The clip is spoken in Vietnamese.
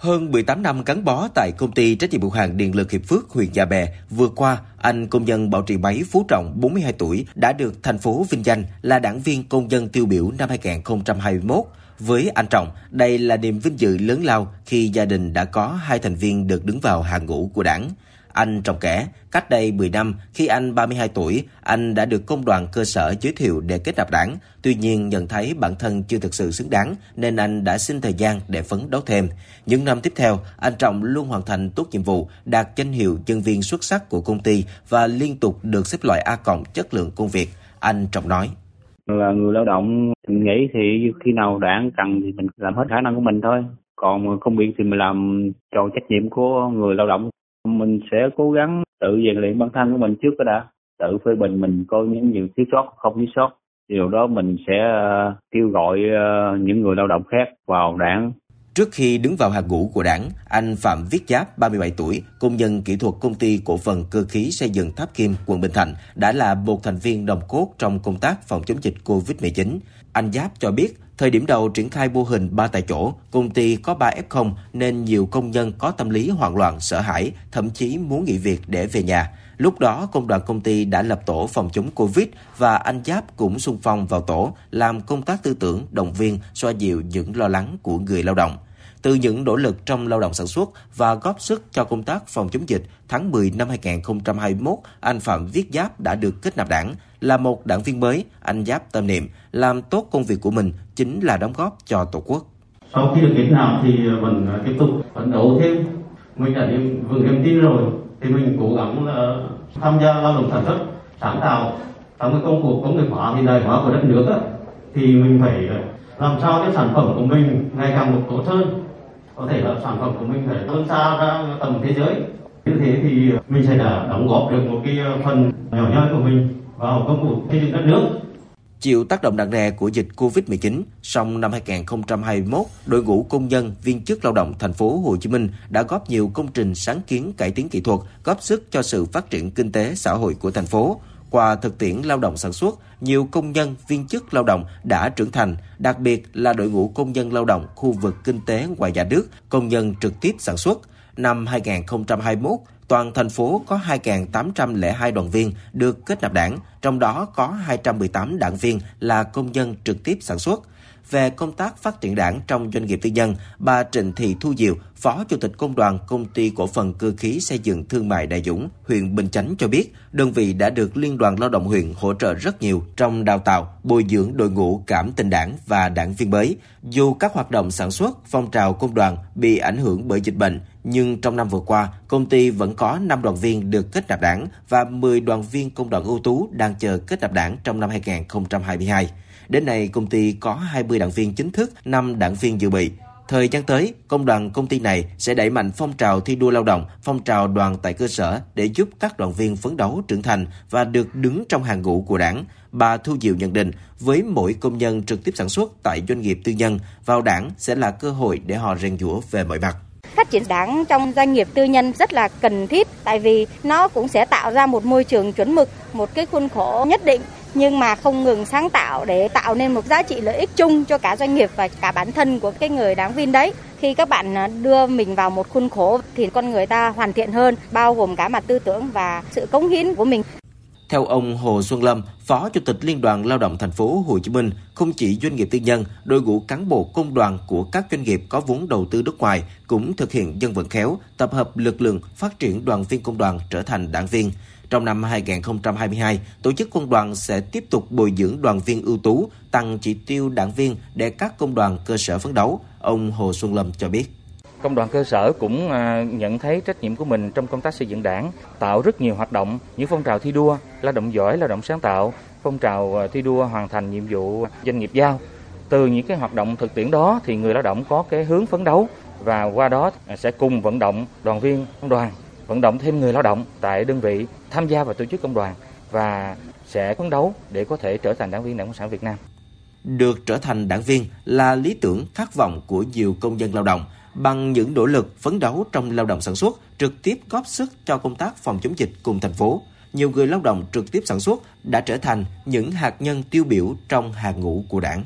Hơn 18 năm gắn bó tại công ty trách nhiệm hữu hạn Điện lực Hiệp Phước, huyện Nhà Bè, vừa qua, anh công nhân bảo trì máy Phú Trọng, 42 tuổi, đã được thành phố vinh danh là đảng viên công dân tiêu biểu năm 2021. Với anh Trọng, đây là niềm vinh dự lớn lao khi gia đình đã có hai thành viên được đứng vào hàng ngũ của đảng. Anh Trọng kể, cách đây 10 năm, khi anh 32 tuổi, anh đã được công đoàn cơ sở giới thiệu để kết nạp đảng. Tuy nhiên, nhận thấy bản thân chưa thực sự xứng đáng, nên anh đã xin thời gian để phấn đấu thêm. Những năm tiếp theo, anh Trọng luôn hoàn thành tốt nhiệm vụ, đạt danh hiệu nhân viên xuất sắc của công ty và liên tục được xếp loại A cộng chất lượng công việc. Anh Trọng nói là người lao động mình nghĩ thì khi nào đảng cần thì mình làm hết khả năng của mình thôi còn công việc thì mình làm tròn trách nhiệm của người lao động mình sẽ cố gắng tự rèn luyện bản thân của mình trước cái đã. Tự phê bình mình coi những nhiều thiếu sót không thiếu sót. Điều đó mình sẽ ờ, kêu gọi ờ, những người lao động khác vào đảng. Trước khi đứng vào hàng ngũ của đảng, anh Phạm Viết Giáp, 37 tuổi, công nhân kỹ thuật công ty cổ phần cơ khí xây dựng Tháp Kim, quận Bình Thạnh, đã là một thành viên đồng cốt trong công tác phòng chống dịch COVID-19. Anh Giáp cho biết, thời điểm đầu triển khai mô hình ba tại chỗ, công ty có 3 F0 nên nhiều công nhân có tâm lý hoảng loạn, sợ hãi, thậm chí muốn nghỉ việc để về nhà. Lúc đó, công đoàn công ty đã lập tổ phòng chống Covid và anh Giáp cũng xung phong vào tổ làm công tác tư tưởng, động viên, xoa dịu những lo lắng của người lao động. Từ những nỗ lực trong lao động sản xuất và góp sức cho công tác phòng chống dịch, tháng 10 năm 2021, anh Phạm Viết Giáp đã được kết nạp đảng. Là một đảng viên mới, anh Giáp tâm niệm làm tốt công việc của mình chính là đóng góp cho Tổ quốc. Sau khi được kết nạp thì mình tiếp tục phấn đấu thêm. Mình đã vững niềm tin rồi thì mình cố gắng là tham gia lao động sản xuất sáng tạo trong cái công cuộc công nghiệp hóa hiện đại hóa của đất nước thì mình phải làm sao cái sản phẩm của mình ngày càng một tốt hơn. Có thể là sản phẩm của mình phải vươn xa ra tầm thế giới. Như thế thì mình sẽ đã đóng góp được một cái phần nhỏ nhoi của mình vào công cuộc xây dựng đất nước. Chịu tác động nặng nề của dịch Covid-19, song năm 2021, đội ngũ công nhân, viên chức lao động thành phố Hồ Chí Minh đã góp nhiều công trình sáng kiến cải tiến kỹ thuật, góp sức cho sự phát triển kinh tế xã hội của thành phố. Qua thực tiễn lao động sản xuất, nhiều công nhân, viên chức lao động đã trưởng thành, đặc biệt là đội ngũ công nhân lao động khu vực kinh tế ngoài nhà nước, công nhân trực tiếp sản xuất. Năm 2021, toàn thành phố có 2.802 đoàn viên được kết nạp đảng, trong đó có 218 đảng viên là công nhân trực tiếp sản xuất về công tác phát triển đảng trong doanh nghiệp tư nhân, bà Trịnh Thị Thu Diệu, Phó Chủ tịch Công đoàn Công ty Cổ phần Cơ khí Xây dựng Thương mại Đại Dũng, huyện Bình Chánh cho biết, đơn vị đã được Liên đoàn Lao động huyện hỗ trợ rất nhiều trong đào tạo, bồi dưỡng đội ngũ cảm tình đảng và đảng viên mới. Dù các hoạt động sản xuất, phong trào công đoàn bị ảnh hưởng bởi dịch bệnh, nhưng trong năm vừa qua, công ty vẫn có 5 đoàn viên được kết nạp đảng và 10 đoàn viên công đoàn ưu tú đang chờ kết nạp đảng trong năm 2022. Đến nay, công ty có 20 đảng viên chính thức, 5 đảng viên dự bị. Thời gian tới, công đoàn công ty này sẽ đẩy mạnh phong trào thi đua lao động, phong trào đoàn tại cơ sở để giúp các đoàn viên phấn đấu trưởng thành và được đứng trong hàng ngũ của đảng. Bà Thu Diệu nhận định, với mỗi công nhân trực tiếp sản xuất tại doanh nghiệp tư nhân, vào đảng sẽ là cơ hội để họ rèn giũa về mọi mặt phát triển đảng trong doanh nghiệp tư nhân rất là cần thiết tại vì nó cũng sẽ tạo ra một môi trường chuẩn mực, một cái khuôn khổ nhất định nhưng mà không ngừng sáng tạo để tạo nên một giá trị lợi ích chung cho cả doanh nghiệp và cả bản thân của cái người đáng viên đấy. Khi các bạn à, đưa mình vào một khuôn khổ thì con người ta hoàn thiện hơn, bao gồm cả mặt tư tưởng và sự cống hiến của mình. Theo ông Hồ Xuân Lâm, Phó Chủ tịch Liên đoàn Lao động thành phố Hồ Chí Minh, không chỉ doanh nghiệp tư nhân, đội ngũ cán bộ công đoàn của các doanh nghiệp có vốn đầu tư nước ngoài cũng thực hiện dân vận khéo, tập hợp lực lượng phát triển đoàn viên công đoàn trở thành đảng viên. Trong năm 2022, tổ chức công đoàn sẽ tiếp tục bồi dưỡng đoàn viên ưu tú, tăng chỉ tiêu đảng viên để các công đoàn cơ sở phấn đấu, ông Hồ Xuân Lâm cho biết. Công đoàn cơ sở cũng à, nhận thấy trách nhiệm của mình trong công tác xây dựng đảng, tạo rất nhiều hoạt động như phong trào thi đua, lao động giỏi, lao động sáng tạo, phong trào à, thi đua hoàn thành nhiệm vụ doanh nghiệp giao. Từ những cái hoạt động thực tiễn đó thì người lao động có cái hướng phấn đấu và qua đó à, sẽ cùng vận động đoàn viên công đoàn vận động thêm người lao động tại đơn vị tham gia vào tổ chức công đoàn và sẽ phấn đấu để có thể trở thành đảng viên Đảng Cộng sản Việt Nam. Được trở thành đảng viên là lý tưởng khát vọng của nhiều công dân lao động bằng những nỗ lực phấn đấu trong lao động sản xuất, trực tiếp góp sức cho công tác phòng chống dịch cùng thành phố. Nhiều người lao động trực tiếp sản xuất đã trở thành những hạt nhân tiêu biểu trong hàng ngũ của đảng.